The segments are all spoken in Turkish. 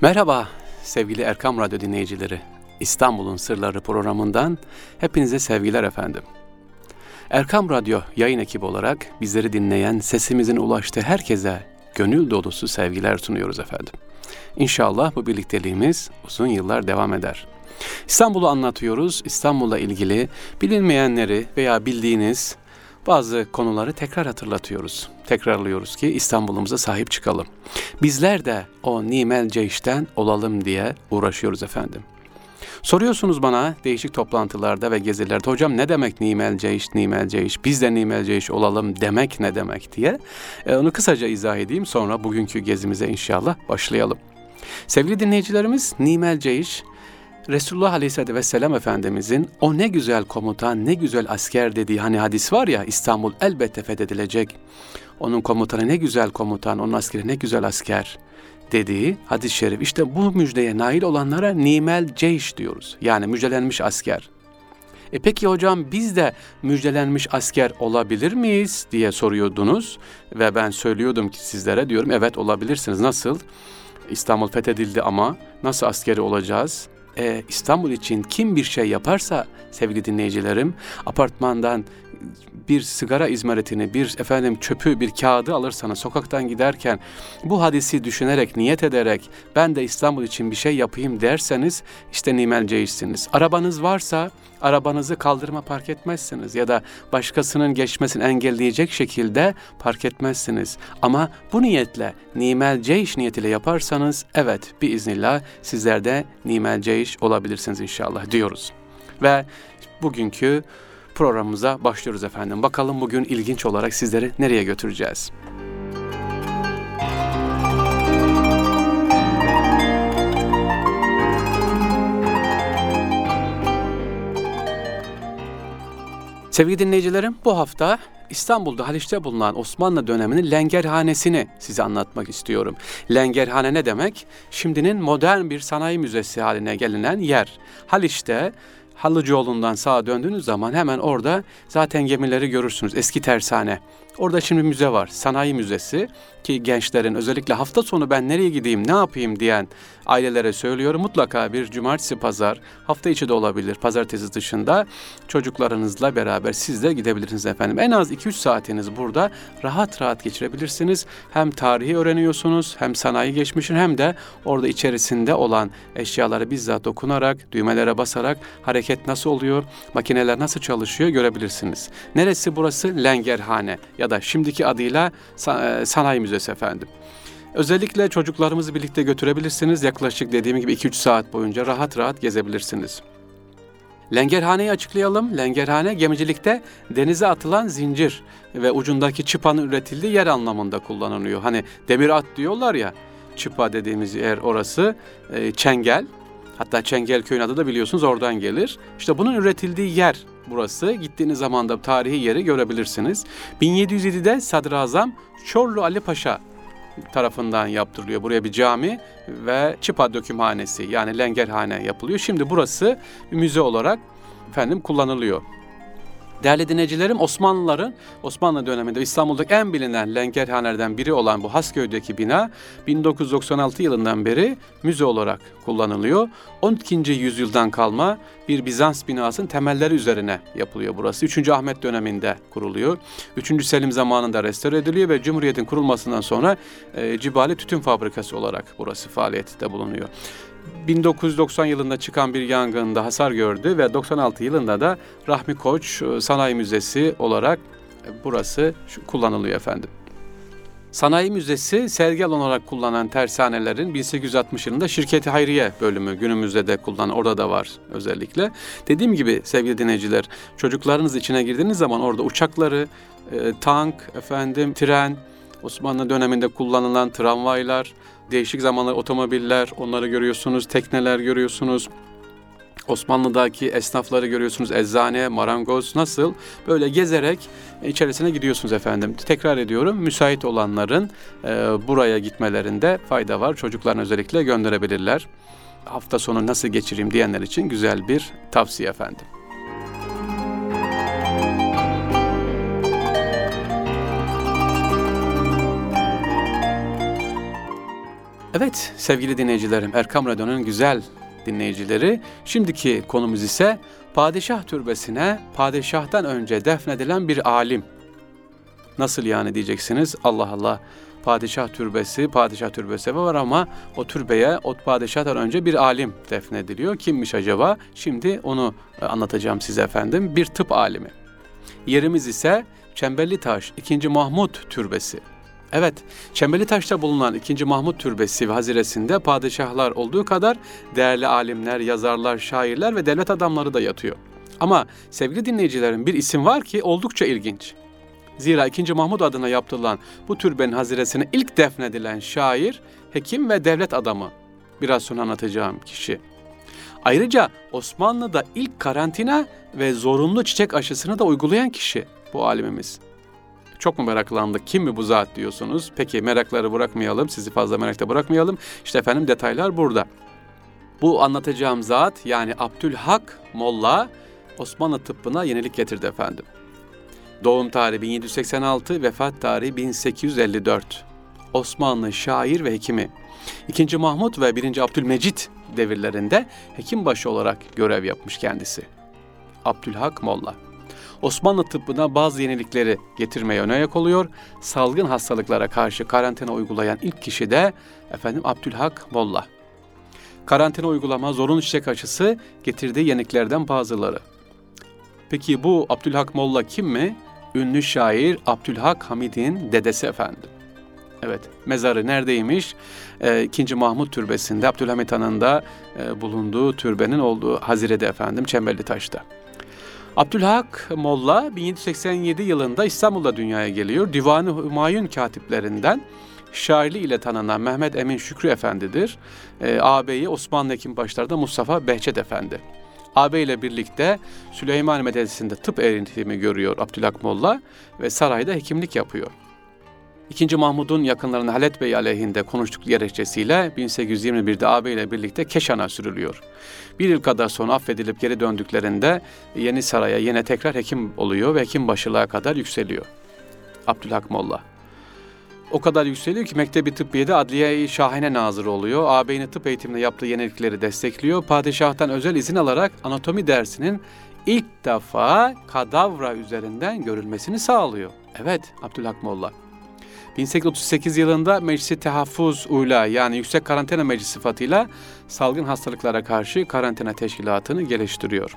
Merhaba sevgili Erkam Radyo dinleyicileri. İstanbul'un Sırları programından hepinize sevgiler efendim. Erkam Radyo yayın ekibi olarak bizleri dinleyen, sesimizin ulaştığı herkese gönül dolusu sevgiler sunuyoruz efendim. İnşallah bu birlikteliğimiz uzun yıllar devam eder. İstanbul'u anlatıyoruz. İstanbul'la ilgili bilinmeyenleri veya bildiğiniz bazı konuları tekrar hatırlatıyoruz. Tekrarlıyoruz ki İstanbul'umuza sahip çıkalım. Bizler de o nimel ceyşten olalım diye uğraşıyoruz efendim. Soruyorsunuz bana değişik toplantılarda ve gezilerde hocam ne demek nimel ceyş, nimel ceyş, biz de nimel ceyş olalım demek ne demek diye. E, onu kısaca izah edeyim sonra bugünkü gezimize inşallah başlayalım. Sevgili dinleyicilerimiz nimel ceyş Resulullah Aleyhisselatü Vesselam Efendimizin o ne güzel komutan, ne güzel asker dediği hani hadis var ya İstanbul elbette fethedilecek. Onun komutanı ne güzel komutan, onun askeri ne güzel asker dediği hadis-i şerif. İşte bu müjdeye nail olanlara nimel ceyş diyoruz. Yani müjdelenmiş asker. E peki hocam biz de müjdelenmiş asker olabilir miyiz diye soruyordunuz ve ben söylüyordum ki sizlere diyorum evet olabilirsiniz. Nasıl? İstanbul fethedildi ama nasıl askeri olacağız? E, İstanbul için kim bir şey yaparsa sevgili dinleyicilerim apartmandan bir sigara izmaritini, bir efendim çöpü, bir kağıdı alırsanız sokaktan giderken bu hadisi düşünerek, niyet ederek ben de İstanbul için bir şey yapayım derseniz işte nimelceysiniz. Arabanız varsa arabanızı kaldırma park etmezsiniz ya da başkasının geçmesini engelleyecek şekilde park etmezsiniz. Ama bu niyetle nimel ceyş niyetiyle yaparsanız evet bir iznillah sizler de nimel ceyş olabilirsiniz inşallah diyoruz. Ve bugünkü programımıza başlıyoruz efendim. Bakalım bugün ilginç olarak sizleri nereye götüreceğiz? Sevgili dinleyicilerim bu hafta İstanbul'da Haliç'te bulunan Osmanlı döneminin Lengerhanesini size anlatmak istiyorum. Lengerhane ne demek? Şimdinin modern bir sanayi müzesi haline gelinen yer. Haliç'te Halıcıoğlu'ndan sağa döndüğünüz zaman hemen orada zaten gemileri görürsünüz. Eski tersane. Orada şimdi müze var. Sanayi Müzesi ki gençlerin özellikle hafta sonu ben nereye gideyim, ne yapayım diyen ailelere söylüyorum. Mutlaka bir cumartesi pazar, hafta içi de olabilir, pazartesi dışında çocuklarınızla beraber siz de gidebilirsiniz efendim. En az 2-3 saatiniz burada rahat rahat geçirebilirsiniz. Hem tarihi öğreniyorsunuz, hem sanayi geçmişin hem de orada içerisinde olan eşyaları bizzat dokunarak, düğmelere basarak hareket nasıl oluyor, makineler nasıl çalışıyor görebilirsiniz. Neresi burası? Lengerhane ya da şimdiki adıyla e, Sanayi Müzesi efendim. Özellikle çocuklarımızı birlikte götürebilirsiniz. Yaklaşık dediğim gibi 2-3 saat boyunca rahat rahat gezebilirsiniz. Lengerhaneyi açıklayalım. Lengerhane gemicilikte denize atılan zincir ve ucundaki çıpanın üretildiği yer anlamında kullanılıyor. Hani demir at diyorlar ya, çıpa dediğimiz yer orası, e, çengel. Hatta Çengel köyün adı da biliyorsunuz oradan gelir. İşte bunun üretildiği yer burası. Gittiğiniz zaman da tarihi yeri görebilirsiniz. 1707'de Sadrazam Çorlu Ali Paşa tarafından yaptırılıyor. Buraya bir cami ve çıpa dökümhanesi yani lengerhane yapılıyor. Şimdi burası müze olarak efendim kullanılıyor. Değerli dinleyicilerim Osmanlıların Osmanlı döneminde İstanbul'daki en bilinen lengerhanelerden biri olan bu Hasköy'deki bina 1996 yılından beri müze olarak kullanılıyor. 12. yüzyıldan kalma bir Bizans binasının temelleri üzerine yapılıyor burası. 3. Ahmet döneminde kuruluyor. 3. Selim zamanında restore ediliyor ve Cumhuriyet'in kurulmasından sonra e, Cibali Tütün Fabrikası olarak burası faaliyette bulunuyor. 1990 yılında çıkan bir yangında hasar gördü ve 96 yılında da Rahmi Koç e, Sanayi Müzesi olarak e, burası kullanılıyor efendim. Sanayi Müzesi sergi alan olarak kullanan tersanelerin 1860 yılında Şirketi Hayriye bölümü günümüzde de kullanan orada da var özellikle. Dediğim gibi sevgili dinleyiciler çocuklarınız içine girdiğiniz zaman orada uçakları, e, tank, efendim tren, Osmanlı döneminde kullanılan tramvaylar, değişik zamanlar otomobiller, onları görüyorsunuz, tekneler görüyorsunuz. Osmanlı'daki esnafları görüyorsunuz, eczane, marangoz nasıl? Böyle gezerek içerisine gidiyorsunuz efendim. Tekrar ediyorum, müsait olanların e, buraya gitmelerinde fayda var. Çocuklarını özellikle gönderebilirler. Hafta sonu nasıl geçireyim diyenler için güzel bir tavsiye efendim. Evet sevgili dinleyicilerim, Erkam Radyo'nun güzel dinleyicileri. Şimdiki konumuz ise padişah türbesine padişahtan önce defnedilen bir alim. Nasıl yani diyeceksiniz? Allah Allah. Padişah türbesi, padişah türbesi var ama o türbeye o padişahtan önce bir alim defnediliyor. Kimmiş acaba? Şimdi onu e, anlatacağım size efendim. Bir tıp alimi. Yerimiz ise Çemberli Taş 2. Mahmut Türbesi. Evet, Çemberli Taş'ta bulunan 2. Mahmut Türbesi ve haziresinde padişahlar olduğu kadar değerli alimler, yazarlar, şairler ve devlet adamları da yatıyor. Ama sevgili dinleyicilerim bir isim var ki oldukça ilginç. Zira 2. Mahmut adına yaptırılan bu türbenin haziresine ilk defnedilen şair, hekim ve devlet adamı. Biraz sonra anlatacağım kişi. Ayrıca Osmanlı'da ilk karantina ve zorunlu çiçek aşısını da uygulayan kişi bu alimimiz. Çok mu meraklandık? Kim mi bu zat diyorsunuz? Peki merakları bırakmayalım, sizi fazla merakta bırakmayalım. İşte efendim detaylar burada. Bu anlatacağım zat yani Abdülhak Molla Osmanlı tıbbına yenilik getirdi efendim. Doğum tarihi 1786, vefat tarihi 1854. Osmanlı şair ve hekimi. İkinci Mahmut ve birinci Abdülmecit devirlerinde hekimbaşı olarak görev yapmış kendisi. Abdülhak Molla. Osmanlı tıbbına bazı yenilikleri getirmeye ön ayak oluyor. Salgın hastalıklara karşı karantina uygulayan ilk kişi de efendim Abdülhak Molla. Karantina uygulama, zorunlu çiçek aşısı getirdiği yeniliklerden bazıları. Peki bu Abdülhak Molla kim mi? Ünlü şair Abdülhak Hamid'in dedesi efendim. Evet, mezarı neredeymiş? Ee, 2. Mahmut Türbesi'nde, Abdülhamit Han'ın da e, bulunduğu türbenin olduğu Hazire'de efendim, Çemberli Taş'ta. Abdülhak Molla 1787 yılında İstanbul'da dünyaya geliyor. Divanı Hümayun katiplerinden şairli ile tanınan Mehmet Emin Şükrü Efendi'dir. E, ağabeyi Osmanlı Hekimbaşlar'da Mustafa Behçet Efendi. Ağabey ile birlikte Süleyman Medresesi'nde tıp eğitimi görüyor Abdülhak Molla ve sarayda hekimlik yapıyor. İkinci Mahmud'un yakınlarının Halet Bey aleyhinde konuştuk gerekçesiyle 1821'de ağabey ile birlikte Keşan'a sürülüyor. Bir yıl kadar sonra affedilip geri döndüklerinde Yeni Saray'a yine tekrar hekim oluyor ve hekim başılığa kadar yükseliyor. Abdülhak Molla. O kadar yükseliyor ki Mektebi Tıbbiye'de Adliye-i Şahine nazırı oluyor. Ağabeyinin tıp eğitiminde yaptığı yenilikleri destekliyor. Padişah'tan özel izin alarak anatomi dersinin ilk defa kadavra üzerinden görülmesini sağlıyor. Evet Abdülhak Molla. 1838 yılında Meclisi Tehaffuz Ula yani Yüksek Karantina Meclisi sıfatıyla salgın hastalıklara karşı karantina teşkilatını geliştiriyor.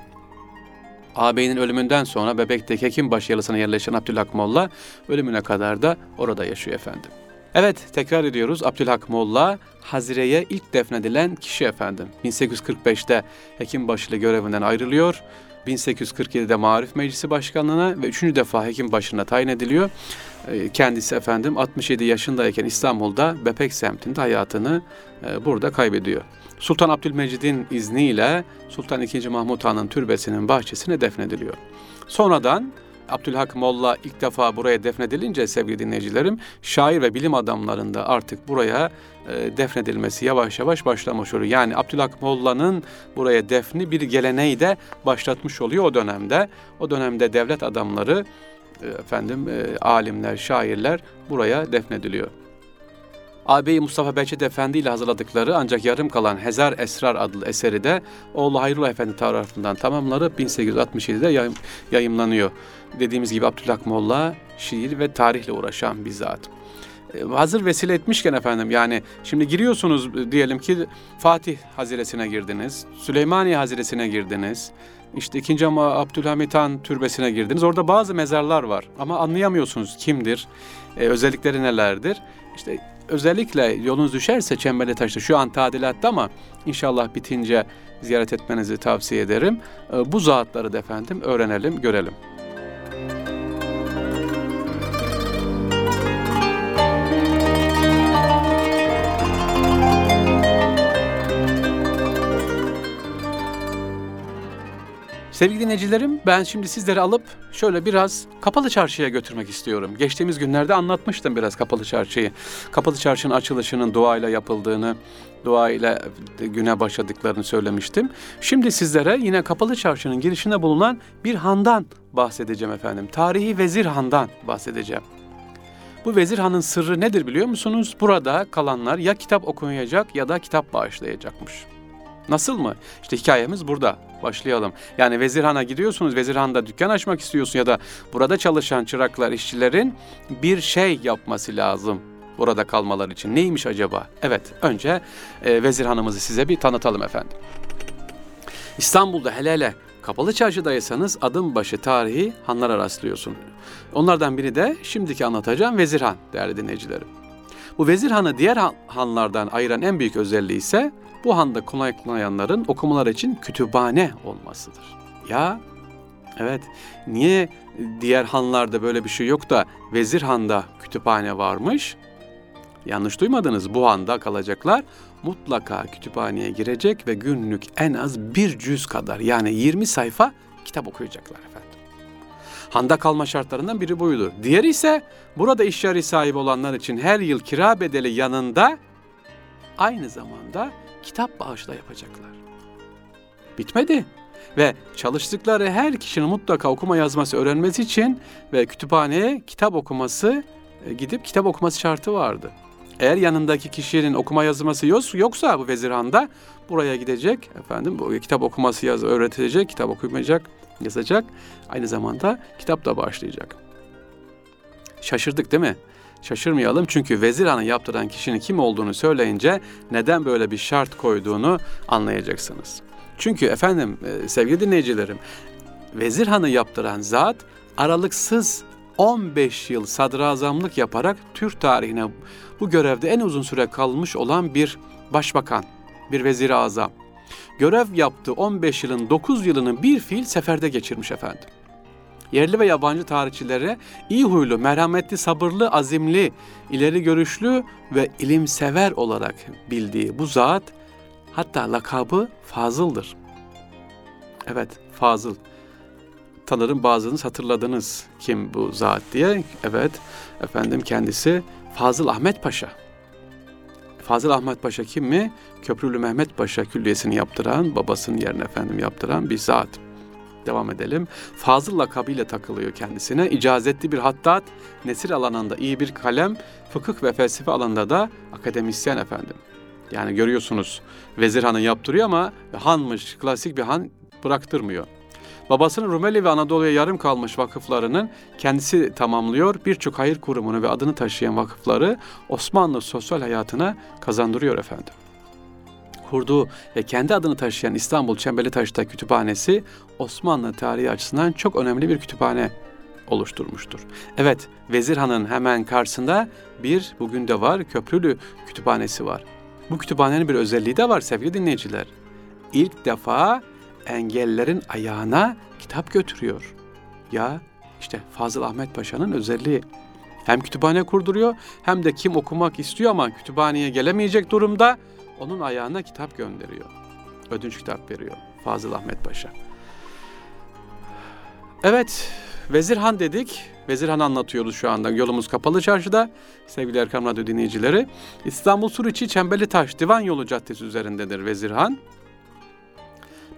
Ağabeyinin ölümünden sonra Bebek'teki Hekimbaşı yalısına yerleşen Abdülhak Molla ölümüne kadar da orada yaşıyor efendim. Evet tekrar ediyoruz Abdülhak Molla Hazire'ye ilk defnedilen kişi efendim. 1845'te Hekimbaşılı görevinden ayrılıyor. 1847'de Marif Meclisi Başkanlığı'na ve üçüncü defa hekim başına tayin ediliyor. Kendisi efendim 67 yaşındayken İstanbul'da Bepek semtinde hayatını burada kaybediyor. Sultan Abdülmecid'in izniyle Sultan II. Mahmut Han'ın türbesinin bahçesine defnediliyor. Sonradan Abdülhak Molla ilk defa buraya defnedilince sevgili dinleyicilerim, şair ve bilim adamlarında artık buraya e, defnedilmesi yavaş yavaş başlamış oluyor. Yani Abdülhak Molla'nın buraya defni bir geleneği de başlatmış oluyor o dönemde. O dönemde devlet adamları, e, efendim e, alimler, şairler buraya defnediliyor. Ağabey Mustafa Behçet Efendi ile hazırladıkları ancak yarım kalan Hezar Esrar adlı eseri de oğlu Hayrullah Efendi tarafından tamamlanıp 1867'de yayım, yayımlanıyor. Dediğimiz gibi Abdülhak Molla şiir ve tarihle uğraşan bir zat. Ee, hazır vesile etmişken efendim yani şimdi giriyorsunuz diyelim ki Fatih Haziresine girdiniz, Süleymaniye Haziresine girdiniz, işte ikinci ama Abdülhamit Han türbesine girdiniz. Orada bazı mezarlar var ama anlayamıyorsunuz kimdir, e, özellikleri nelerdir. İşte özellikle yolunuz düşerse Çemberli Taş'ta şu an tadilatta ama inşallah bitince ziyaret etmenizi tavsiye ederim. E, bu zatları da efendim öğrenelim, görelim. Sevgili dinleyicilerim ben şimdi sizleri alıp şöyle biraz Kapalı Çarşı'ya götürmek istiyorum. Geçtiğimiz günlerde anlatmıştım biraz Kapalı Çarşı'yı. Kapalı Çarşı'nın açılışının duayla yapıldığını, duayla güne başladıklarını söylemiştim. Şimdi sizlere yine Kapalı Çarşı'nın girişinde bulunan bir handan bahsedeceğim efendim. Tarihi Vezir Han'dan bahsedeceğim. Bu Vezir Han'ın sırrı nedir biliyor musunuz? Burada kalanlar ya kitap okuyacak ya da kitap bağışlayacakmış. Nasıl mı? İşte hikayemiz burada. Başlayalım. Yani Vezirhan'a gidiyorsunuz, Vezirhan'da dükkan açmak istiyorsun ya da burada çalışan çıraklar, işçilerin bir şey yapması lazım burada kalmalar için. Neymiş acaba? Evet, önce e, Vezirhan'ımızı size bir tanıtalım efendim. İstanbul'da hele hele Kapalı çarşıdaysanız adım başı tarihi hanlara rastlıyorsun. Onlardan biri de şimdiki anlatacağım Vezirhan değerli dinleyicilerim. Bu Vezirhan'ı diğer hanlardan ayıran en büyük özelliği ise bu handa konaklayanların okumalar için kütüphane olmasıdır. Ya evet niye diğer hanlarda böyle bir şey yok da Vezirhan'da kütüphane varmış? Yanlış duymadınız bu handa kalacaklar mutlaka kütüphaneye girecek ve günlük en az bir cüz kadar yani 20 sayfa kitap okuyacaklar efendim. Handa kalma şartlarından biri buydu. Diğeri ise burada iş yeri sahibi olanlar için her yıl kira bedeli yanında aynı zamanda kitap bağışla yapacaklar. Bitmedi ve çalıştıkları her kişinin mutlaka okuma yazması öğrenmesi için ve kütüphaneye kitap okuması e, gidip kitap okuması şartı vardı. Eğer yanındaki kişinin okuma yazması yoksa bu vezirhanda buraya gidecek efendim bu kitap okuması yaz öğretecek, kitap okumayacak, yazacak. Aynı zamanda kitap da başlayacak. Şaşırdık değil mi? Şaşırmayalım çünkü vezirhanı yaptıran kişinin kim olduğunu söyleyince neden böyle bir şart koyduğunu anlayacaksınız. Çünkü efendim e, sevgili dinleyicilerim vezirhanı yaptıran zat aralıksız 15 yıl sadrazamlık yaparak Türk tarihine bu görevde en uzun süre kalmış olan bir başbakan, bir vezir azam. Görev yaptığı 15 yılın 9 yılını bir fiil seferde geçirmiş efendim. Yerli ve yabancı tarihçilere iyi huylu, merhametli, sabırlı, azimli, ileri görüşlü ve ilimsever olarak bildiği bu zat hatta lakabı Fazıl'dır. Evet, Fazıl. Tanırım bazınız hatırladınız kim bu zat diye. Evet, efendim kendisi Fazıl Ahmet Paşa. Fazıl Ahmet Paşa kim mi? Köprülü Mehmet Paşa külliyesini yaptıran, babasının yerine efendim yaptıran bir zat. Devam edelim. Fazıl lakabıyla takılıyor kendisine. İcazetli bir hattat, nesir alanında iyi bir kalem, fıkıh ve felsefe alanında da akademisyen efendim. Yani görüyorsunuz vezir hanı yaptırıyor ama hanmış, klasik bir han bıraktırmıyor. Babasının Rumeli ve Anadolu'ya yarım kalmış vakıflarının kendisi tamamlıyor. Birçok hayır kurumunu ve adını taşıyan vakıfları Osmanlı sosyal hayatına kazandırıyor efendim. Kurduğu ve kendi adını taşıyan İstanbul Çembeli Taş'ta kütüphanesi Osmanlı tarihi açısından çok önemli bir kütüphane oluşturmuştur. Evet, Vezirhan'ın hemen karşısında bir bugün de var Köprülü Kütüphanesi var. Bu kütüphanenin bir özelliği de var sevgili dinleyiciler. İlk defa engellerin ayağına kitap götürüyor. Ya işte Fazıl Ahmet Paşa'nın özelliği. Hem kütüphane kurduruyor hem de kim okumak istiyor ama kütüphaneye gelemeyecek durumda onun ayağına kitap gönderiyor. Ödünç kitap veriyor Fazıl Ahmet Paşa. Evet, Vezirhan dedik. Vezirhan anlatıyoruz şu anda. Yolumuz kapalı çarşıda. Sevgili Erkam Radyo dinleyicileri. İstanbul Suriçi Çembeli Taş Divan Yolu Caddesi üzerindedir Vezirhan.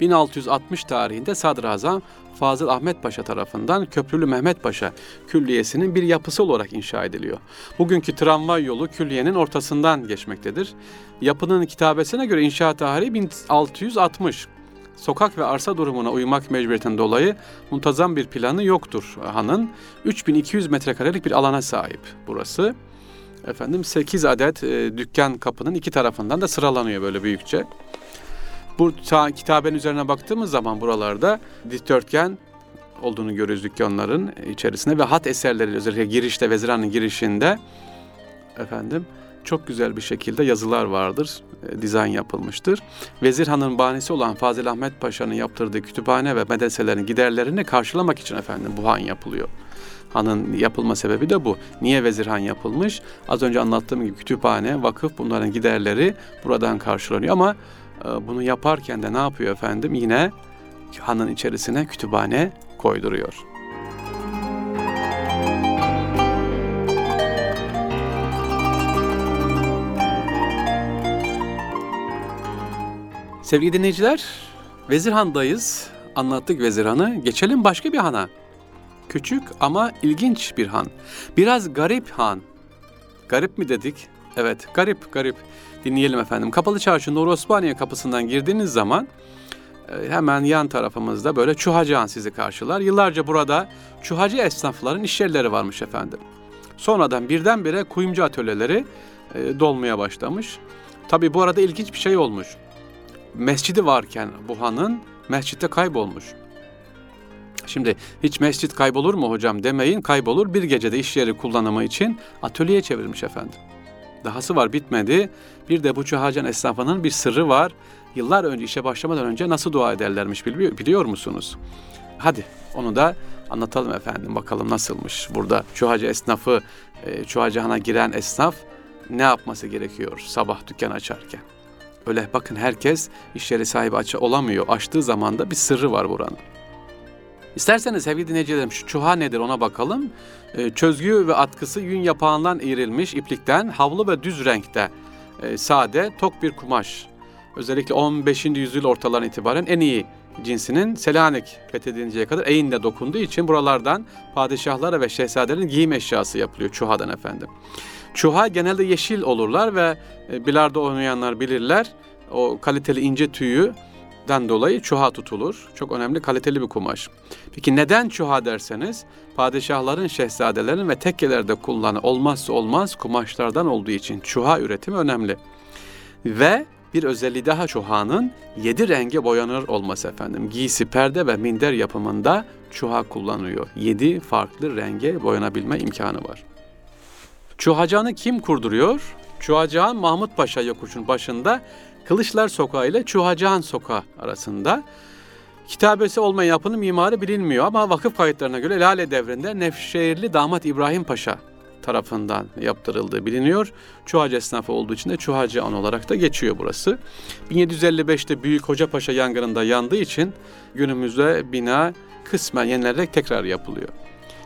1660 tarihinde Sadrazam Fazıl Ahmet Paşa tarafından Köprülü Mehmet Paşa Külliyesi'nin bir yapısı olarak inşa ediliyor. Bugünkü tramvay yolu külliyenin ortasından geçmektedir. Yapının kitabesine göre inşaat tarihi 1660. Sokak ve arsa durumuna uymak mecburiyetinden dolayı muntazam bir planı yoktur hanın. 3200 metrekarelik bir alana sahip burası. Efendim 8 adet e, dükkan kapının iki tarafından da sıralanıyor böyle büyükçe. Bu kitabenin üzerine baktığımız zaman buralarda dikdörtgen olduğunu görürüz dükkanların içerisinde ve hat eserleri özellikle girişte Veziran'ın girişinde efendim çok güzel bir şekilde yazılar vardır, e, dizayn yapılmıştır. Vezir Han'ın bahanesi olan Fazıl Ahmet Paşa'nın yaptırdığı kütüphane ve medreselerin giderlerini karşılamak için efendim bu han yapılıyor. Hanın yapılma sebebi de bu. Niye vezirhan yapılmış? Az önce anlattığım gibi kütüphane, vakıf bunların giderleri buradan karşılanıyor ama bunu yaparken de ne yapıyor efendim? Yine hanın içerisine kütüphane koyduruyor. Sevgili dinleyiciler, Vezirhan'dayız. Anlattık Vezirhan'ı. Geçelim başka bir hana. Küçük ama ilginç bir han. Biraz garip han. Garip mi dedik? Evet, garip, garip. Dinleyelim efendim. Kapalı Çarşı Nur Osmaniye kapısından girdiğiniz zaman e, hemen yan tarafımızda böyle çuhacıhan sizi karşılar. Yıllarca burada çuhacı esnafların iş yerleri varmış efendim. Sonradan birdenbire kuyumcu atölyeleri e, dolmaya başlamış. Tabi bu arada ilginç bir şey olmuş. Mescidi varken bu hanın mescitte kaybolmuş. Şimdi hiç mescit kaybolur mu hocam demeyin kaybolur. Bir gecede iş yeri kullanımı için atölyeye çevirmiş efendim. Dahası var bitmedi. Bir de bu çuhacan esnafının bir sırrı var. Yıllar önce işe başlamadan önce nasıl dua ederlermiş biliyor, musunuz? Hadi onu da anlatalım efendim bakalım nasılmış. Burada çuhacı esnafı, e, çuhacıhana giren esnaf ne yapması gerekiyor sabah dükkan açarken? Öyle bakın herkes iş yeri sahibi aç olamıyor. Açtığı zaman da bir sırrı var buranın. İsterseniz sevgili dinleyicilerim şu çuha nedir ona bakalım. E, çözgü ve atkısı yün yapağından eğrilmiş iplikten havlu ve düz renkte e, sade tok bir kumaş. Özellikle 15. yüzyıl ortalarına itibaren en iyi cinsinin Selanik fethedilinceye kadar eğinde dokunduğu için buralardan padişahlara ve şehzadelerin giyim eşyası yapılıyor çuhadan efendim. Çuha genelde yeşil olurlar ve e, bilardo oynayanlar bilirler. O kaliteli ince tüyü den dolayı çuha tutulur. Çok önemli kaliteli bir kumaş. Peki neden çuha derseniz padişahların, şehzadelerin ve tekkelerde kullanı olmazsa olmaz kumaşlardan olduğu için çuha üretimi önemli. Ve bir özelliği daha çuhanın yedi renge boyanır olması efendim. Giysi, perde ve minder yapımında çuha kullanılıyor. Yedi farklı renge boyanabilme imkanı var. Çuhacanı kim kurduruyor? Çuhacan Mahmut Paşa yokuşun başında Kılıçlar Sokağı ile Çuhacan Sokağı arasında. Kitabesi olmayan yapının mimarı bilinmiyor ama vakıf kayıtlarına göre Lale devrinde Nefşehirli damat İbrahim Paşa tarafından yaptırıldığı biliniyor. Çuhacı esnafı olduğu için de Çuhacı An olarak da geçiyor burası. 1755'te Büyük Hocapaşa yangınında yandığı için günümüzde bina kısmen yenilerek tekrar yapılıyor.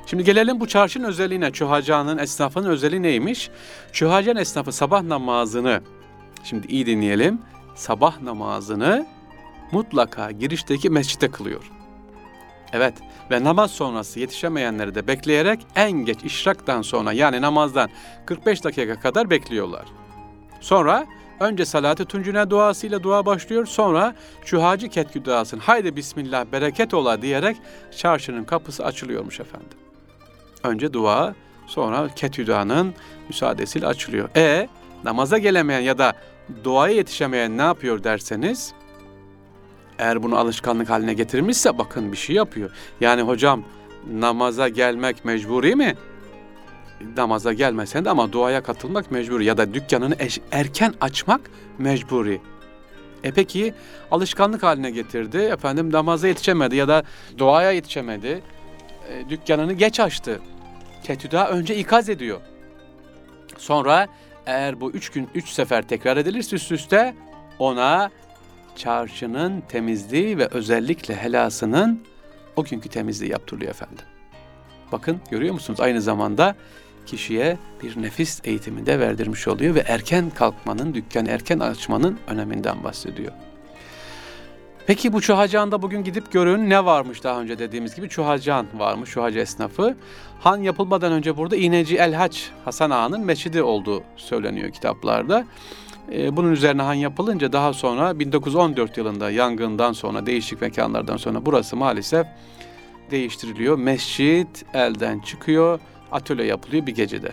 Şimdi gelelim bu çarşının özelliğine. Çuhacı'nın esnafının özelliği neymiş? Çuhacı'nın esnafı sabah namazını, şimdi iyi dinleyelim, sabah namazını mutlaka girişteki mescite kılıyor. Evet ve namaz sonrası yetişemeyenleri de bekleyerek en geç işraktan sonra yani namazdan 45 dakika kadar bekliyorlar. Sonra önce salatı tuncune duasıyla dua başlıyor. Sonra şu hacı ketkü duasını haydi bismillah bereket ola diyerek çarşının kapısı açılıyormuş efendim. Önce dua sonra ketüdanın müsaadesiyle açılıyor. E namaza gelemeyen ya da duaya yetişemeyen ne yapıyor derseniz eğer bunu alışkanlık haline getirmişse bakın bir şey yapıyor. Yani hocam namaza gelmek mecburi mi? Namaza gelmesen de ama duaya katılmak mecburi ya da dükkanını erken açmak mecburi. E peki alışkanlık haline getirdi. Efendim namaza yetişemedi ya da duaya yetişemedi. E, dükkanını geç açtı. Ketüda önce ikaz ediyor. Sonra eğer bu üç gün üç sefer tekrar edilirse üst üste ona çarşının temizliği ve özellikle helasının o günkü temizliği yaptırılıyor efendim. Bakın görüyor musunuz? Aynı zamanda kişiye bir nefis eğitimi de verdirmiş oluyor ve erken kalkmanın, dükkan erken açmanın öneminden bahsediyor. Peki bu Çuhacan'da bugün gidip görün ne varmış daha önce dediğimiz gibi Çuhacan varmış, Çuhacı esnafı. Han yapılmadan önce burada İğneci Elhaç Hasan Ağa'nın mescidi olduğu söyleniyor kitaplarda. Ee, bunun üzerine han yapılınca daha sonra 1914 yılında yangından sonra değişik mekanlardan sonra burası maalesef değiştiriliyor. Mescit elden çıkıyor, atölye yapılıyor bir gecede.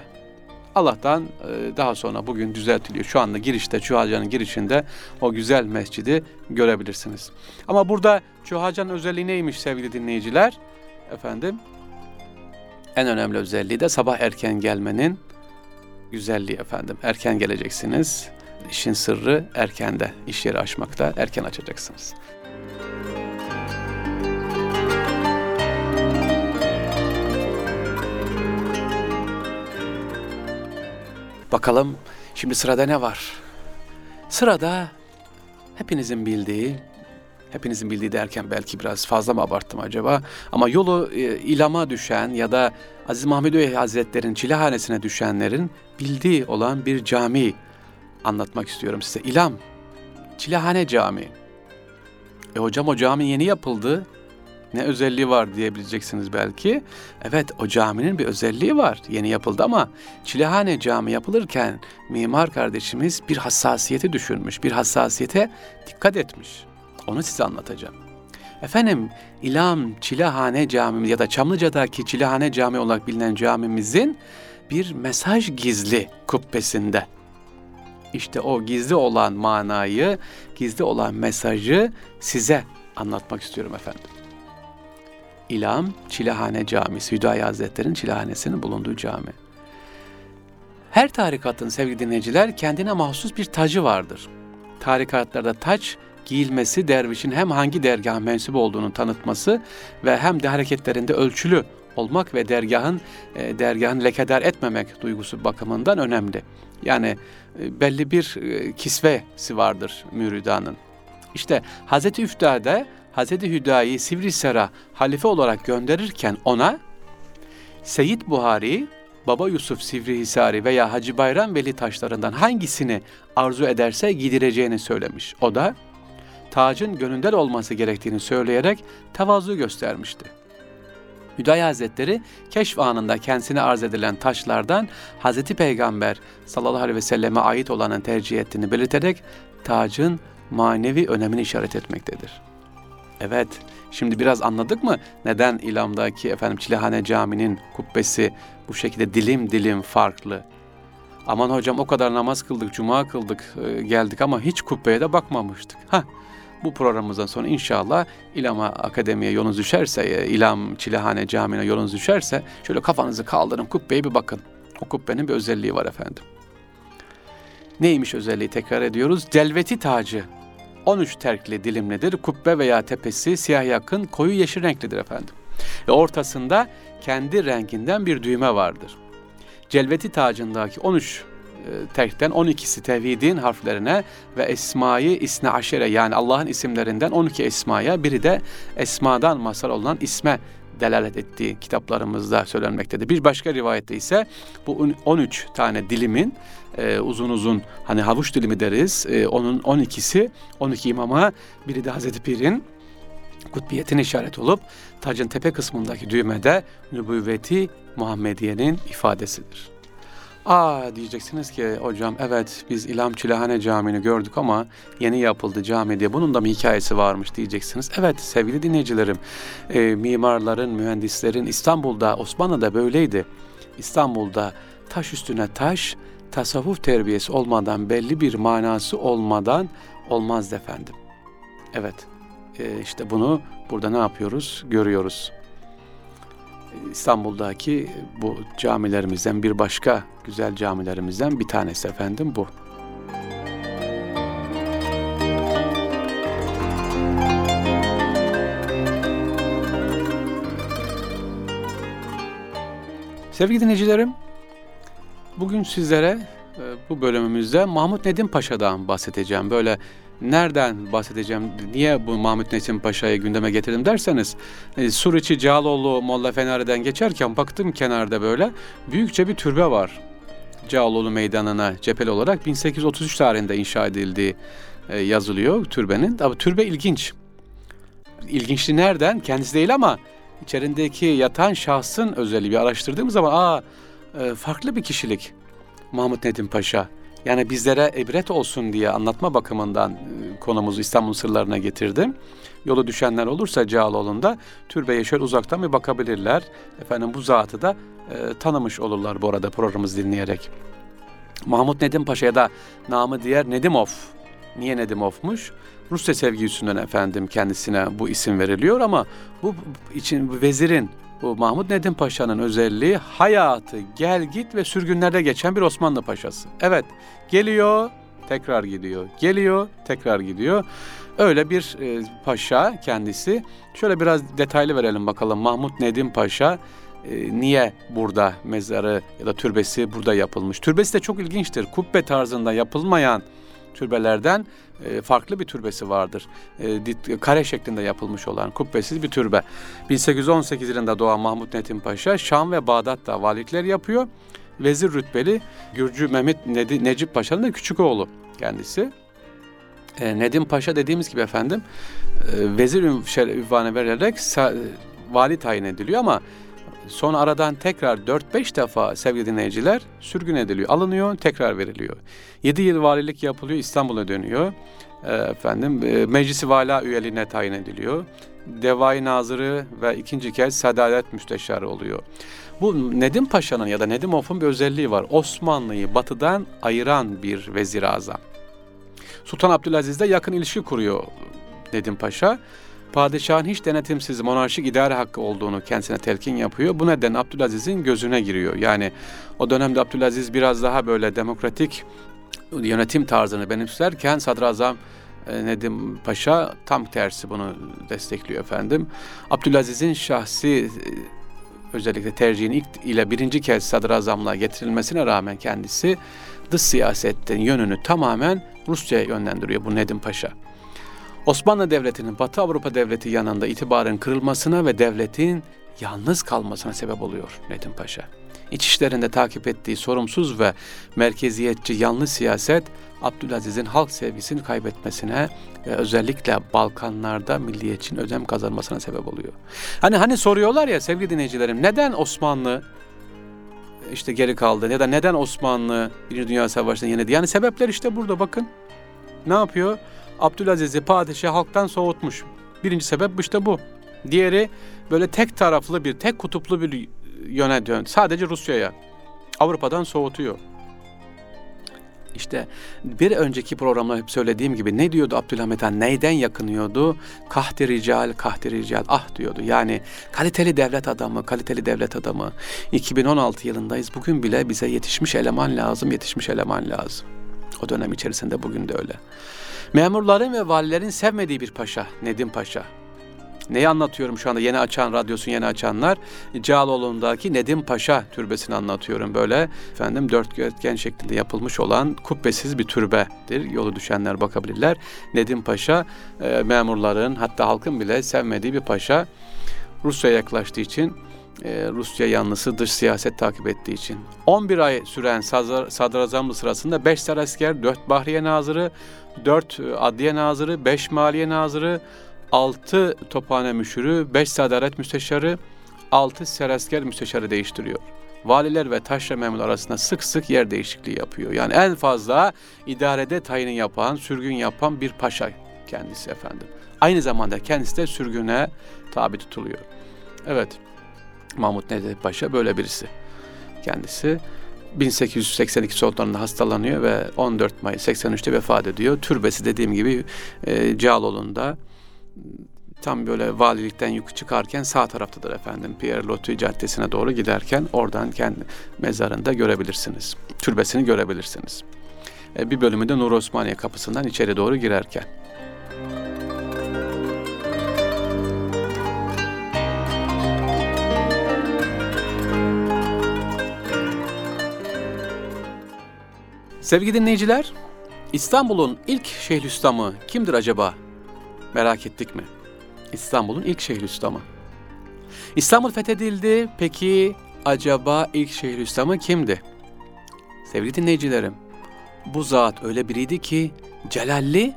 Allah'tan e, daha sonra bugün düzeltiliyor. Şu anda girişte, Çuhaca'nın girişinde o güzel mescidi görebilirsiniz. Ama burada Çuhaca'nın özelliği neymiş sevgili dinleyiciler? Efendim, en önemli özelliği de sabah erken gelmenin güzelliği efendim. Erken geleceksiniz. İşin sırrı erkende, iş yeri açmakta, erken açacaksınız. Bakalım şimdi sırada ne var? Sırada hepinizin bildiği, hepinizin bildiği derken belki biraz fazla mı abarttım acaba? Ama yolu e, ilama düşen ya da Aziz Mahmud Bey Hazretleri'nin çilehanesine düşenlerin bildiği olan bir cami anlatmak istiyorum size. İlam, Çilehane Camii. E hocam o cami yeni yapıldı. Ne özelliği var diyebileceksiniz belki. Evet o caminin bir özelliği var. Yeni yapıldı ama Çilehane Cami yapılırken mimar kardeşimiz bir hassasiyeti düşünmüş. Bir hassasiyete dikkat etmiş. Onu size anlatacağım. Efendim İlam Çilehane Camimiz ya da Çamlıca'daki Çilehane Cami olarak bilinen camimizin bir mesaj gizli kubbesinde. İşte o gizli olan manayı, gizli olan mesajı size anlatmak istiyorum efendim. İlam Çilehane Camisi, Hüdayi Hazretleri'nin Çilehanesinin bulunduğu cami. Her tarikatın sevgili dinleyiciler kendine mahsus bir tacı vardır. Tarikatlarda taç giyilmesi dervişin hem hangi dergah mensubu olduğunu tanıtması ve hem de hareketlerinde ölçülü olmak ve dergahın e, dergahın lekedar etmemek duygusu bakımından önemli. Yani e, belli bir e, kisvesi vardır müridanın. İşte Hazreti Üftade Hazreti Hüdayi Sivrisar'a halife olarak gönderirken ona Seyyid Buhari, Baba Yusuf Sivrihisari veya Hacı Bayram Veli taşlarından hangisini arzu ederse giydireceğini söylemiş. O da tacın gönündel olması gerektiğini söyleyerek tevazu göstermişti. Hüdayi Hazretleri keşf anında kendisine arz edilen taşlardan Hazreti Peygamber sallallahu aleyhi ve selleme ait olanın tercih ettiğini belirterek tacın manevi önemini işaret etmektedir. Evet, şimdi biraz anladık mı neden İlam'daki efendim Çilehane Camii'nin kubbesi bu şekilde dilim dilim farklı? Aman hocam o kadar namaz kıldık, cuma kıldık, e, geldik ama hiç kubbeye de bakmamıştık. Ha, bu programımızdan sonra inşallah İlam'a Akademi'ye yolunuz düşerse, e, İlam Çilehane Camii'ne yolunuz düşerse şöyle kafanızı kaldırın kubbeye bir bakın. O kubbenin bir özelliği var efendim. Neymiş özelliği tekrar ediyoruz. Delveti tacı 13 terkli dilimlidir. Kubbe veya tepesi siyah yakın koyu yeşil renklidir efendim. Ve ortasında kendi renginden bir düğme vardır. Celveti tacındaki 13 e, terkten 12'si tevhidin harflerine ve esmayı isne aşere yani Allah'ın isimlerinden 12 esmaya biri de esmadan masal olan isme delalet ettiği kitaplarımızda söylenmektedir. Bir başka rivayette ise bu 13 tane dilimin e, uzun uzun hani havuç dilimi deriz. E, onun 12'si 12 imama biri de Hazreti Pir'in kutbiyetin işaret olup tacın tepe kısmındaki düğmede nübüvveti Muhammediye'nin ifadesidir. Aa diyeceksiniz ki hocam evet biz İlham Çilehane Camii'ni gördük ama yeni yapıldı cami diye bunun da mı hikayesi varmış diyeceksiniz. Evet sevgili dinleyicilerim e, mimarların, mühendislerin İstanbul'da, Osmanlı'da böyleydi. İstanbul'da taş üstüne taş, tasavvuf terbiyesi olmadan, belli bir manası olmadan olmaz efendim. Evet e, işte bunu burada ne yapıyoruz? Görüyoruz. İstanbul'daki bu camilerimizden bir başka güzel camilerimizden bir tanesi efendim bu. Sevgili dinleyicilerim, bugün sizlere e, bu bölümümüzde Mahmut Nedim Paşa'dan bahsedeceğim. Böyle nereden bahsedeceğim, niye bu Mahmut Nesim Paşa'yı gündeme getirdim derseniz, e, Suriçi Cağaloğlu Molla Fener'den geçerken baktım kenarda böyle büyükçe bir türbe var. Cağaloğlu Meydanı'na cepheli olarak 1833 tarihinde inşa edildiği e, yazılıyor türbenin. Tabi türbe ilginç. İlginçliği nereden? Kendisi değil ama içerindeki yatan şahsın özelliği bir araştırdığım zaman aa e, farklı bir kişilik Mahmut Nedim Paşa. Yani bizlere ibret olsun diye anlatma bakımından e, konumuzu İstanbul sırlarına getirdim. Yolu düşenler olursa Cağaloğlu'nda türbeye şöyle uzaktan bir bakabilirler. Efendim bu zatı da e, tanımış olurlar bu arada programımızı dinleyerek. Mahmut Nedim Paşa'ya da namı diğer Nedimov. Niye Nedimov'muş? Rusya sevgisinden efendim kendisine bu isim veriliyor ama bu için vezirin bu Mahmut Nedim Paşa'nın özelliği hayatı gel git ve sürgünlerde geçen bir Osmanlı Paşası. Evet geliyor tekrar gidiyor, geliyor tekrar gidiyor. Öyle bir e, paşa kendisi. Şöyle biraz detaylı verelim bakalım Mahmut Nedim Paşa e, niye burada mezarı ya da türbesi burada yapılmış. Türbesi de çok ilginçtir. Kubbe tarzında yapılmayan türbelerden e, farklı bir türbesi vardır. E, kare şeklinde yapılmış olan kubbesiz bir türbe. 1818 yılında doğan Mahmut Netim Paşa Şam ve Bağdat'ta valilikler yapıyor. Vezir rütbeli Gürcü Mehmet Necip Paşa'nın da küçük oğlu kendisi. E, Nedim Paşa dediğimiz gibi efendim e, vezir ünvanı verilerek vali tayin ediliyor ama Son aradan tekrar 4-5 defa sevgili dinleyiciler sürgün ediliyor, alınıyor, tekrar veriliyor. 7 yıl valilik yapılıyor, İstanbul'a dönüyor. E, efendim e, meclisi vala üyeliğine tayin ediliyor. Devai Nazırı ve ikinci kez Sadalet Müsteşarı oluyor. Bu Nedim Paşa'nın ya da Nedim Of'un bir özelliği var. Osmanlı'yı batıdan ayıran bir vezir azam. Sultan Abdülaziz'le yakın ilişki kuruyor Nedim Paşa padişahın hiç denetimsiz monarşik idare hakkı olduğunu kendisine telkin yapıyor. Bu nedenle Abdülaziz'in gözüne giriyor. Yani o dönemde Abdülaziz biraz daha böyle demokratik yönetim tarzını benimserken Sadrazam e, Nedim Paşa tam tersi bunu destekliyor efendim. Abdülaziz'in şahsi e, özellikle tercihini ilk ile birinci kez sadrazamlığa getirilmesine rağmen kendisi dış siyasetten yönünü tamamen Rusya'ya yönlendiriyor bu Nedim Paşa. Osmanlı Devleti'nin Batı Avrupa Devleti yanında itibarın kırılmasına ve devletin yalnız kalmasına sebep oluyor Nedim Paşa. İç işlerinde takip ettiği sorumsuz ve merkeziyetçi yanlış siyaset Abdülaziz'in halk sevgisini kaybetmesine ve özellikle Balkanlarda milliyetçinin önem kazanmasına sebep oluyor. Hani hani soruyorlar ya sevgili dinleyicilerim neden Osmanlı işte geri kaldı ya da neden Osmanlı Birinci Dünya Savaşı'nı yenildi? Yani sebepler işte burada bakın. Ne yapıyor? Abdülaziz'i padişah halktan soğutmuş. Birinci sebep işte bu. Diğeri böyle tek taraflı bir, tek kutuplu bir yöne dön. Sadece Rusya'ya. Avrupa'dan soğutuyor. İşte bir önceki programda hep söylediğim gibi ne diyordu Abdülhamit Han? Neyden yakınıyordu? Kahti rical, kahti rical, ah diyordu. Yani kaliteli devlet adamı, kaliteli devlet adamı. 2016 yılındayız. Bugün bile bize yetişmiş eleman lazım, yetişmiş eleman lazım. O dönem içerisinde bugün de öyle. Memurların ve valilerin sevmediği bir paşa, Nedim Paşa. Neyi anlatıyorum şu anda yeni açan, radyosunu yeni açanlar? Cağaloğlu'ndaki Nedim Paşa türbesini anlatıyorum böyle. Efendim dörtgen şeklinde yapılmış olan kubbesiz bir türbedir. Yolu düşenler bakabilirler. Nedim Paşa e, memurların hatta halkın bile sevmediği bir paşa. Rusya'ya yaklaştığı için e, Rusya yanlısı dış siyaset takip ettiği için. 11 ay süren sadrazamlığı sırasında 5 sarasker, 4 bahriye nazırı, 4 e, adliye nazırı, 5 maliye nazırı, 6 tophane müşürü, 5 sadaret müsteşarı, 6 serasker müsteşarı değiştiriyor. Valiler ve taşra memur arasında sık sık yer değişikliği yapıyor. Yani en fazla idarede tayini yapan, sürgün yapan bir paşa kendisi efendim. Aynı zamanda kendisi de sürgüne tabi tutuluyor. Evet. Mahmut Nedret Paşa böyle birisi. Kendisi 1882 sonlarında hastalanıyor ve 14 Mayıs 83'te vefat ediyor. Türbesi dediğim gibi e, Cağaloğlu'nda tam böyle valilikten yukarı çıkarken sağ taraftadır efendim. Pierre Loti Caddesi'ne doğru giderken oradan kendi mezarında görebilirsiniz. Türbesini görebilirsiniz. E, bir bölümü de Nur Osmaniye kapısından içeri doğru girerken. Sevgili dinleyiciler, İstanbul'un ilk Şeyhülislam'ı kimdir acaba? Merak ettik mi? İstanbul'un ilk Şeyhülislam'ı. İstanbul fethedildi. Peki acaba ilk Şeyhülislam'ı kimdi? Sevgili dinleyicilerim, bu zat öyle biriydi ki Celalli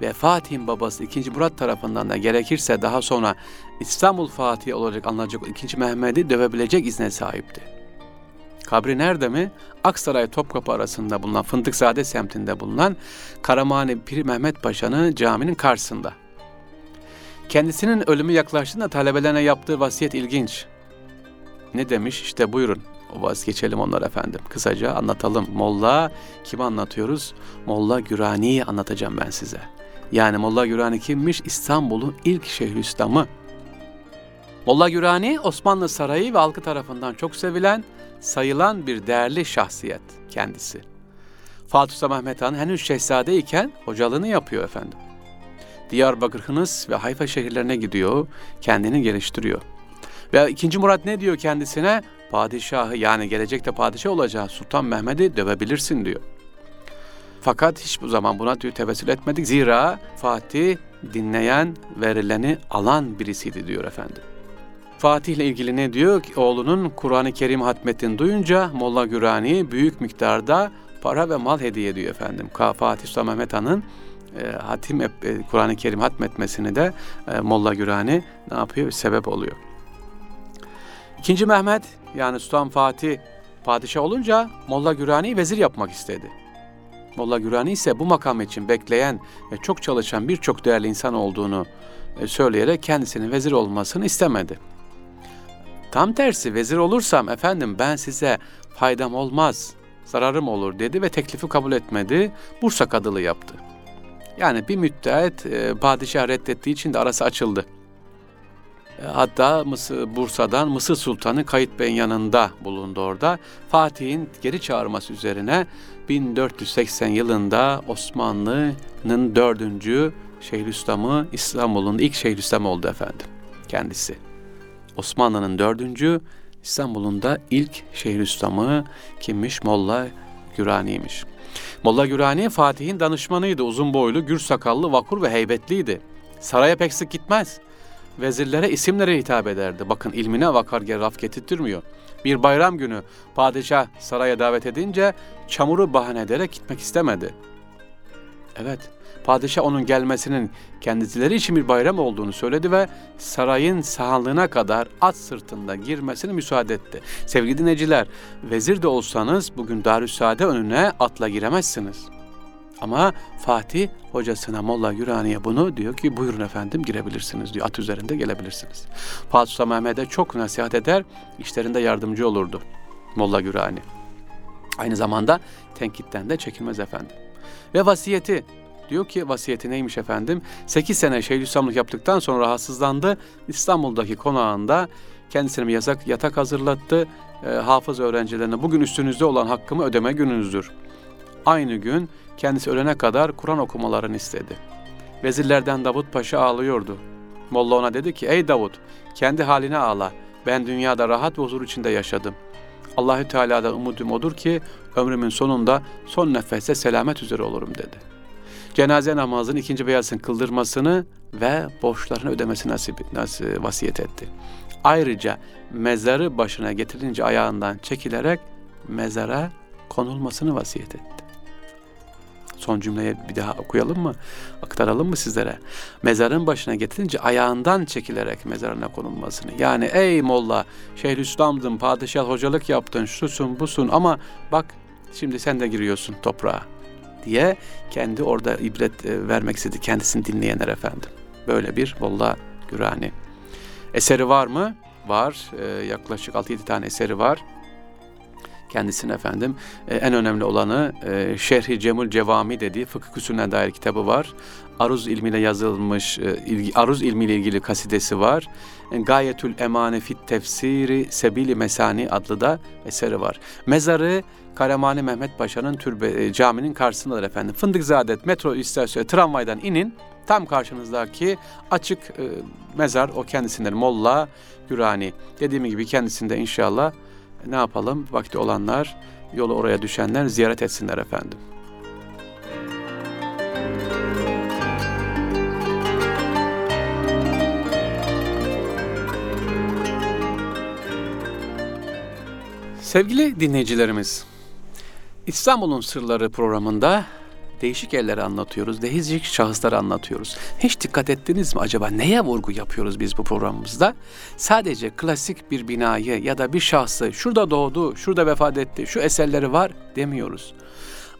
ve Fatih'in babası 2. Murat tarafından da gerekirse daha sonra İstanbul Fatih olacak anılacak 2. Mehmet'i dövebilecek izne sahipti. Kabri nerede mi? Aksaray Topkapı arasında bulunan Fındıkzade semtinde bulunan Karamani Pir Mehmet Paşa'nın caminin karşısında. Kendisinin ölümü yaklaştığında talebelerine yaptığı vasiyet ilginç. Ne demiş? İşte buyurun. Vazgeçelim onlar efendim. Kısaca anlatalım. Molla kimi anlatıyoruz? Molla Gürani'yi anlatacağım ben size. Yani Molla Gürani kimmiş? İstanbul'un ilk Şeyhülislam'ı. Molla Gürani Osmanlı Sarayı ve halkı tarafından çok sevilen sayılan bir değerli şahsiyet kendisi. Fatih Sultan Mehmet Han henüz şehzadeyken hocalığını yapıyor efendim. Diyarbakır, Hınıs ve Hayfa şehirlerine gidiyor, kendini geliştiriyor. Ve 2. Murat ne diyor kendisine? Padişahı yani gelecekte padişah olacağı Sultan Mehmet'i dövebilirsin diyor. Fakat hiç bu zaman buna diyor tevessül etmedik. Zira Fatih dinleyen, verileni alan birisiydi diyor efendim. Fatih ile ilgili ne diyor? Oğlunun Kur'an-ı Kerim hatmetini duyunca Molla Gürani büyük miktarda para ve mal hediye ediyor efendim. Fatih Sultan Mehmet Han'ın e, hatim e, Kur'an-ı Kerim hatmetmesini de e, Molla Gürani ne yapıyor? Sebep oluyor. İkinci Mehmet yani Sultan Fatih padişah olunca Molla Gürani'yi vezir yapmak istedi. Molla Gürani ise bu makam için bekleyen ve çok çalışan birçok değerli insan olduğunu söyleyerek kendisinin vezir olmasını istemedi. Tam tersi vezir olursam efendim ben size faydam olmaz, zararım olur dedi ve teklifi kabul etmedi. Bursa kadılığı yaptı. Yani bir müddet e, padişah reddettiği için de arası açıldı. E, hatta Mısır, Bursa'dan Mısır Sultanı Kayıt Bey'in yanında bulundu orada. Fatih'in geri çağırması üzerine 1480 yılında Osmanlı'nın dördüncü Şeyhülislam'ı İstanbul'un ilk Şeyhülislam'ı oldu efendim kendisi. Osmanlı'nın dördüncü İstanbul'un da ilk Şeyhülislam'ı kimmiş? Molla Gürani'ymiş. Molla Gürani Fatih'in danışmanıydı. Uzun boylu, gür sakallı, vakur ve heybetliydi. Saraya pek sık gitmez. Vezirlere isimlere hitap ederdi. Bakın ilmine vakar raf getirtmiyor. Bir bayram günü padişah saraya davet edince çamuru bahane ederek gitmek istemedi. Evet, padişah onun gelmesinin kendileri için bir bayram olduğunu söyledi ve sarayın sahanlığına kadar at sırtında girmesini müsaade etti. Sevgili dinleyiciler, vezir de olsanız bugün Darüssaade önüne atla giremezsiniz. Ama Fatih hocasına Molla Gürani'ye bunu diyor ki buyurun efendim girebilirsiniz diyor. At üzerinde gelebilirsiniz. Fatih Sultan Mehmet'e çok nasihat eder, işlerinde yardımcı olurdu Molla Gürani. Aynı zamanda tenkitten de çekilmez efendim. Ve vasiyeti Diyor ki vasiyeti neymiş efendim? 8 sene Şeyhülislamlık yaptıktan sonra rahatsızlandı. İstanbul'daki konağında kendisine bir yasak, yatak hazırlattı. E, hafız öğrencilerine bugün üstünüzde olan hakkımı ödeme gününüzdür. Aynı gün kendisi ölene kadar Kur'an okumalarını istedi. Vezirlerden Davut Paşa ağlıyordu. Molla ona dedi ki ey Davut kendi haline ağla. Ben dünyada rahat ve huzur içinde yaşadım. Allahü Teala'dan umudum odur ki ömrümün sonunda son nefeste selamet üzere olurum dedi cenaze namazının ikinci beyazını kıldırmasını ve borçlarını ödemesi nasip, nasip vasiyet etti. Ayrıca mezarı başına getirince ayağından çekilerek mezara konulmasını vasiyet etti. Son cümleyi bir daha okuyalım mı? Aktaralım mı sizlere? Mezarın başına getirince ayağından çekilerek mezarına konulmasını. Yani ey Molla, Şeyhülislam'dın, padişah hocalık yaptın, şusun busun ama bak şimdi sen de giriyorsun toprağa diye kendi orada ibret e, vermek istedi kendisini dinleyenler efendim. Böyle bir Molla Gürani. Eseri var mı? Var. Ee, yaklaşık 6-7 tane eseri var. Kendisinin efendim e, en önemli olanı e, Şerhi Cemul Cevami dediği fıkıh usulüne dair kitabı var. Aruz ilmiyle yazılmış, e, ilgi, aruz ilmiyle ilgili kasidesi var. E, Gayetül Emane fit tefsiri Sebili Mesani adlı da eseri var. Mezarı Karamani Mehmet Paşa'nın türbe caminin karşısındadır efendim. Fındıkzade metro istasyonu tramvaydan inin. Tam karşınızdaki açık e, mezar o kendisindir. Molla Gürani. Dediğim gibi kendisinde inşallah ne yapalım? Vakti olanlar, yolu oraya düşenler ziyaret etsinler efendim. Sevgili dinleyicilerimiz, İstanbul'un Sırları programında değişik yerleri anlatıyoruz, değişik şahısları anlatıyoruz. Hiç dikkat ettiniz mi acaba neye vurgu yapıyoruz biz bu programımızda? Sadece klasik bir binayı ya da bir şahsı şurada doğdu, şurada vefat etti, şu eserleri var demiyoruz.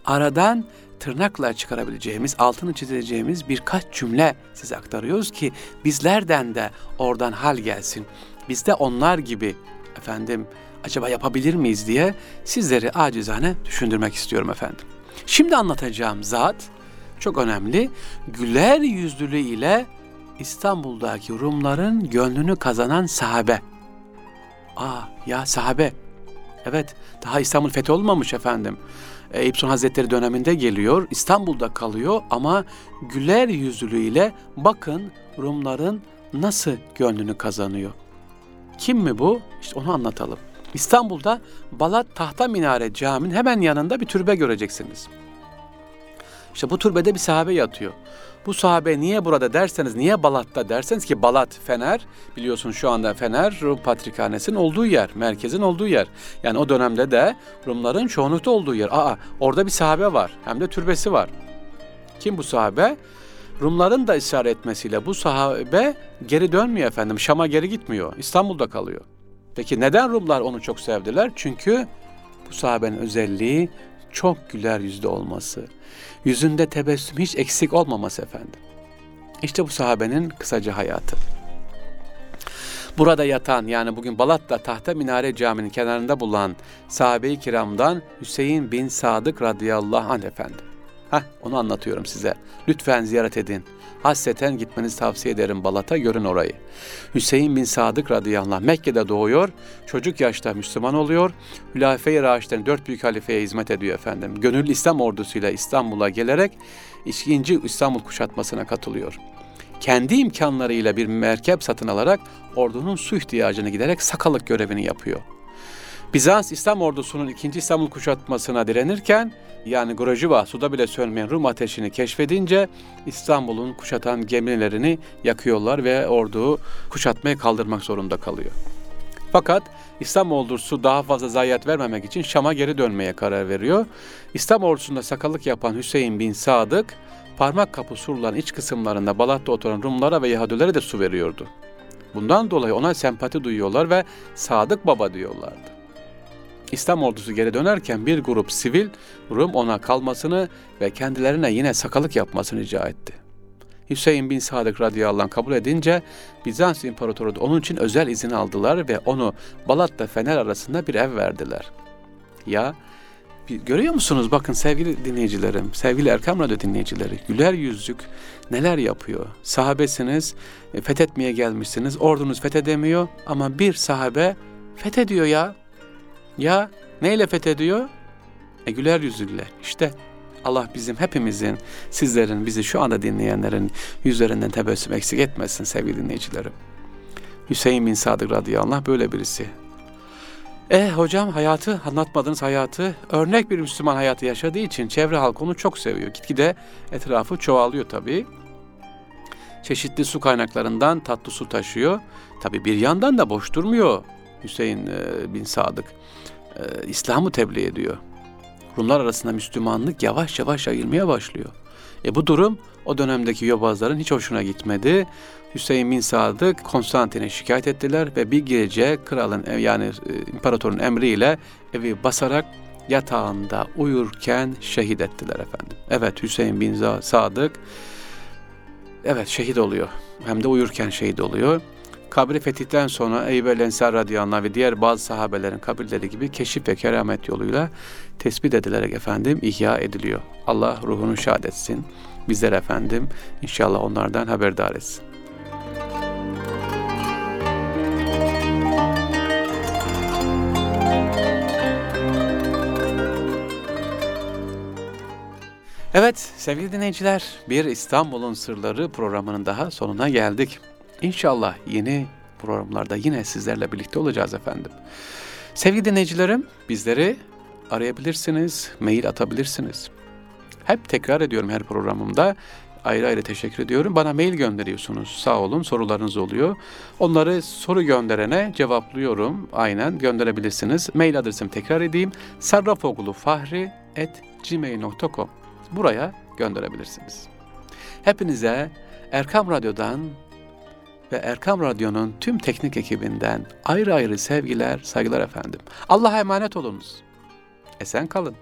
Aradan tırnakla çıkarabileceğimiz, altını çizeceğimiz birkaç cümle size aktarıyoruz ki bizlerden de oradan hal gelsin. Biz de onlar gibi efendim acaba yapabilir miyiz diye sizleri acizane düşündürmek istiyorum efendim. Şimdi anlatacağım zat çok önemli. Güler yüzlülüğü ile İstanbul'daki Rumların gönlünü kazanan sahabe. Aa ya sahabe. Evet daha İstanbul fethi olmamış efendim. Eyüp Sultan Hazretleri döneminde geliyor. İstanbul'da kalıyor ama güler yüzlülüğüyle bakın Rumların nasıl gönlünü kazanıyor. Kim mi bu? İşte onu anlatalım. İstanbul'da Balat Tahta Minare Camii'nin hemen yanında bir türbe göreceksiniz. İşte bu türbede bir sahabe yatıyor. Bu sahabe niye burada derseniz, niye Balat'ta derseniz ki Balat Fener, biliyorsun şu anda Fener Rum Patrikhanesi'nin olduğu yer, merkezin olduğu yer. Yani o dönemde de Rumların çoğunlukta olduğu yer. Aa orada bir sahabe var, hem de türbesi var. Kim bu sahabe? Rumların da ısrar etmesiyle bu sahabe geri dönmüyor efendim. Şam'a geri gitmiyor. İstanbul'da kalıyor. Peki neden Rumlar onu çok sevdiler? Çünkü bu sahabenin özelliği çok güler yüzlü olması. Yüzünde tebessüm hiç eksik olmaması efendim. İşte bu sahabenin kısaca hayatı. Burada yatan yani bugün Balat'ta Tahta Minare Camii'nin kenarında bulunan sahabe-i kiramdan Hüseyin bin Sadık radıyallahu anh efendim. Heh, onu anlatıyorum size. Lütfen ziyaret edin. Hasreten gitmenizi tavsiye ederim Balat'a, görün orayı. Hüseyin bin Sadık radıyallahu anh Mekke'de doğuyor, çocuk yaşta Müslüman oluyor. Hülafe-i Raşid'in dört büyük halifeye hizmet ediyor efendim. Gönüllü İslam ordusuyla İstanbul'a gelerek ikinci İstanbul kuşatmasına katılıyor. Kendi imkanlarıyla bir merkep satın alarak ordunun su ihtiyacını giderek sakalık görevini yapıyor. Bizans İslam ordusunun ikinci İstanbul kuşatmasına direnirken yani Grojiva suda bile sönmeyen Rum ateşini keşfedince İstanbul'un kuşatan gemilerini yakıyorlar ve orduyu kuşatmaya kaldırmak zorunda kalıyor. Fakat İslam ordusu daha fazla zayiat vermemek için Şam'a geri dönmeye karar veriyor. İslam ordusunda sakallık yapan Hüseyin bin Sadık parmak kapı surların iç kısımlarında Balat'ta oturan Rumlara ve Yahudilere de su veriyordu. Bundan dolayı ona sempati duyuyorlar ve Sadık Baba diyorlardı. İslam ordusu geri dönerken bir grup sivil Rum ona kalmasını ve kendilerine yine sakalık yapmasını rica etti. Hüseyin bin Sadık radıyallahu anh kabul edince Bizans İmparatoru da onun için özel izin aldılar ve onu Balat'ta Fener arasında bir ev verdiler. Ya görüyor musunuz bakın sevgili dinleyicilerim, sevgili Erkam Radyo dinleyicileri, güler yüzlük neler yapıyor? Sahabesiniz, e, fethetmeye gelmişsiniz, ordunuz fethedemiyor ama bir sahabe fethediyor ya. Ya neyle fethediyor? E güler yüzüyle. İşte Allah bizim hepimizin, sizlerin, bizi şu anda dinleyenlerin yüzlerinden tebessüm eksik etmesin sevgili dinleyicilerim. Hüseyin bin Sadık radıyallahu böyle birisi. E hocam hayatı, anlatmadığınız hayatı, örnek bir Müslüman hayatı yaşadığı için çevre halkı onu çok seviyor. Gitgide etrafı çoğalıyor tabii. Çeşitli su kaynaklarından tatlı su taşıyor. Tabii bir yandan da boş durmuyor Hüseyin e, bin Sadık. E, İslam'ı tebliğ ediyor. Rumlar arasında Müslümanlık yavaş yavaş yayılmaya başlıyor. E bu durum o dönemdeki yobazların hiç hoşuna gitmedi. Hüseyin bin Sadık Konstantin'e şikayet ettiler ve bir gece kralın yani e, imparatorun emriyle evi basarak yatağında uyurken şehit ettiler efendim. Evet Hüseyin bin Sadık evet şehit oluyor. Hem de uyurken şehit oluyor. Kabri fetihten sonra Eyyub Ensar radıyallahu ve diğer bazı sahabelerin kabirleri gibi keşif ve keramet yoluyla tespit edilerek efendim ihya ediliyor. Allah ruhunu şad etsin. Bizler efendim inşallah onlardan haberdar etsin. Evet sevgili dinleyiciler bir İstanbul'un Sırları programının daha sonuna geldik. İnşallah yeni programlarda yine sizlerle birlikte olacağız efendim. Sevgili dinleyicilerim, bizleri arayabilirsiniz, mail atabilirsiniz. Hep tekrar ediyorum her programımda. Ayrı ayrı teşekkür ediyorum. Bana mail gönderiyorsunuz. Sağ olun. Sorularınız oluyor. Onları soru gönderene cevaplıyorum. Aynen gönderebilirsiniz. Mail adresim tekrar edeyim. sarrafoğlufahri.gmail.com Buraya gönderebilirsiniz. Hepinize Erkam Radyo'dan ve Erkam Radyo'nun tüm teknik ekibinden ayrı ayrı sevgiler, saygılar efendim. Allah'a emanet olunuz. Esen kalın.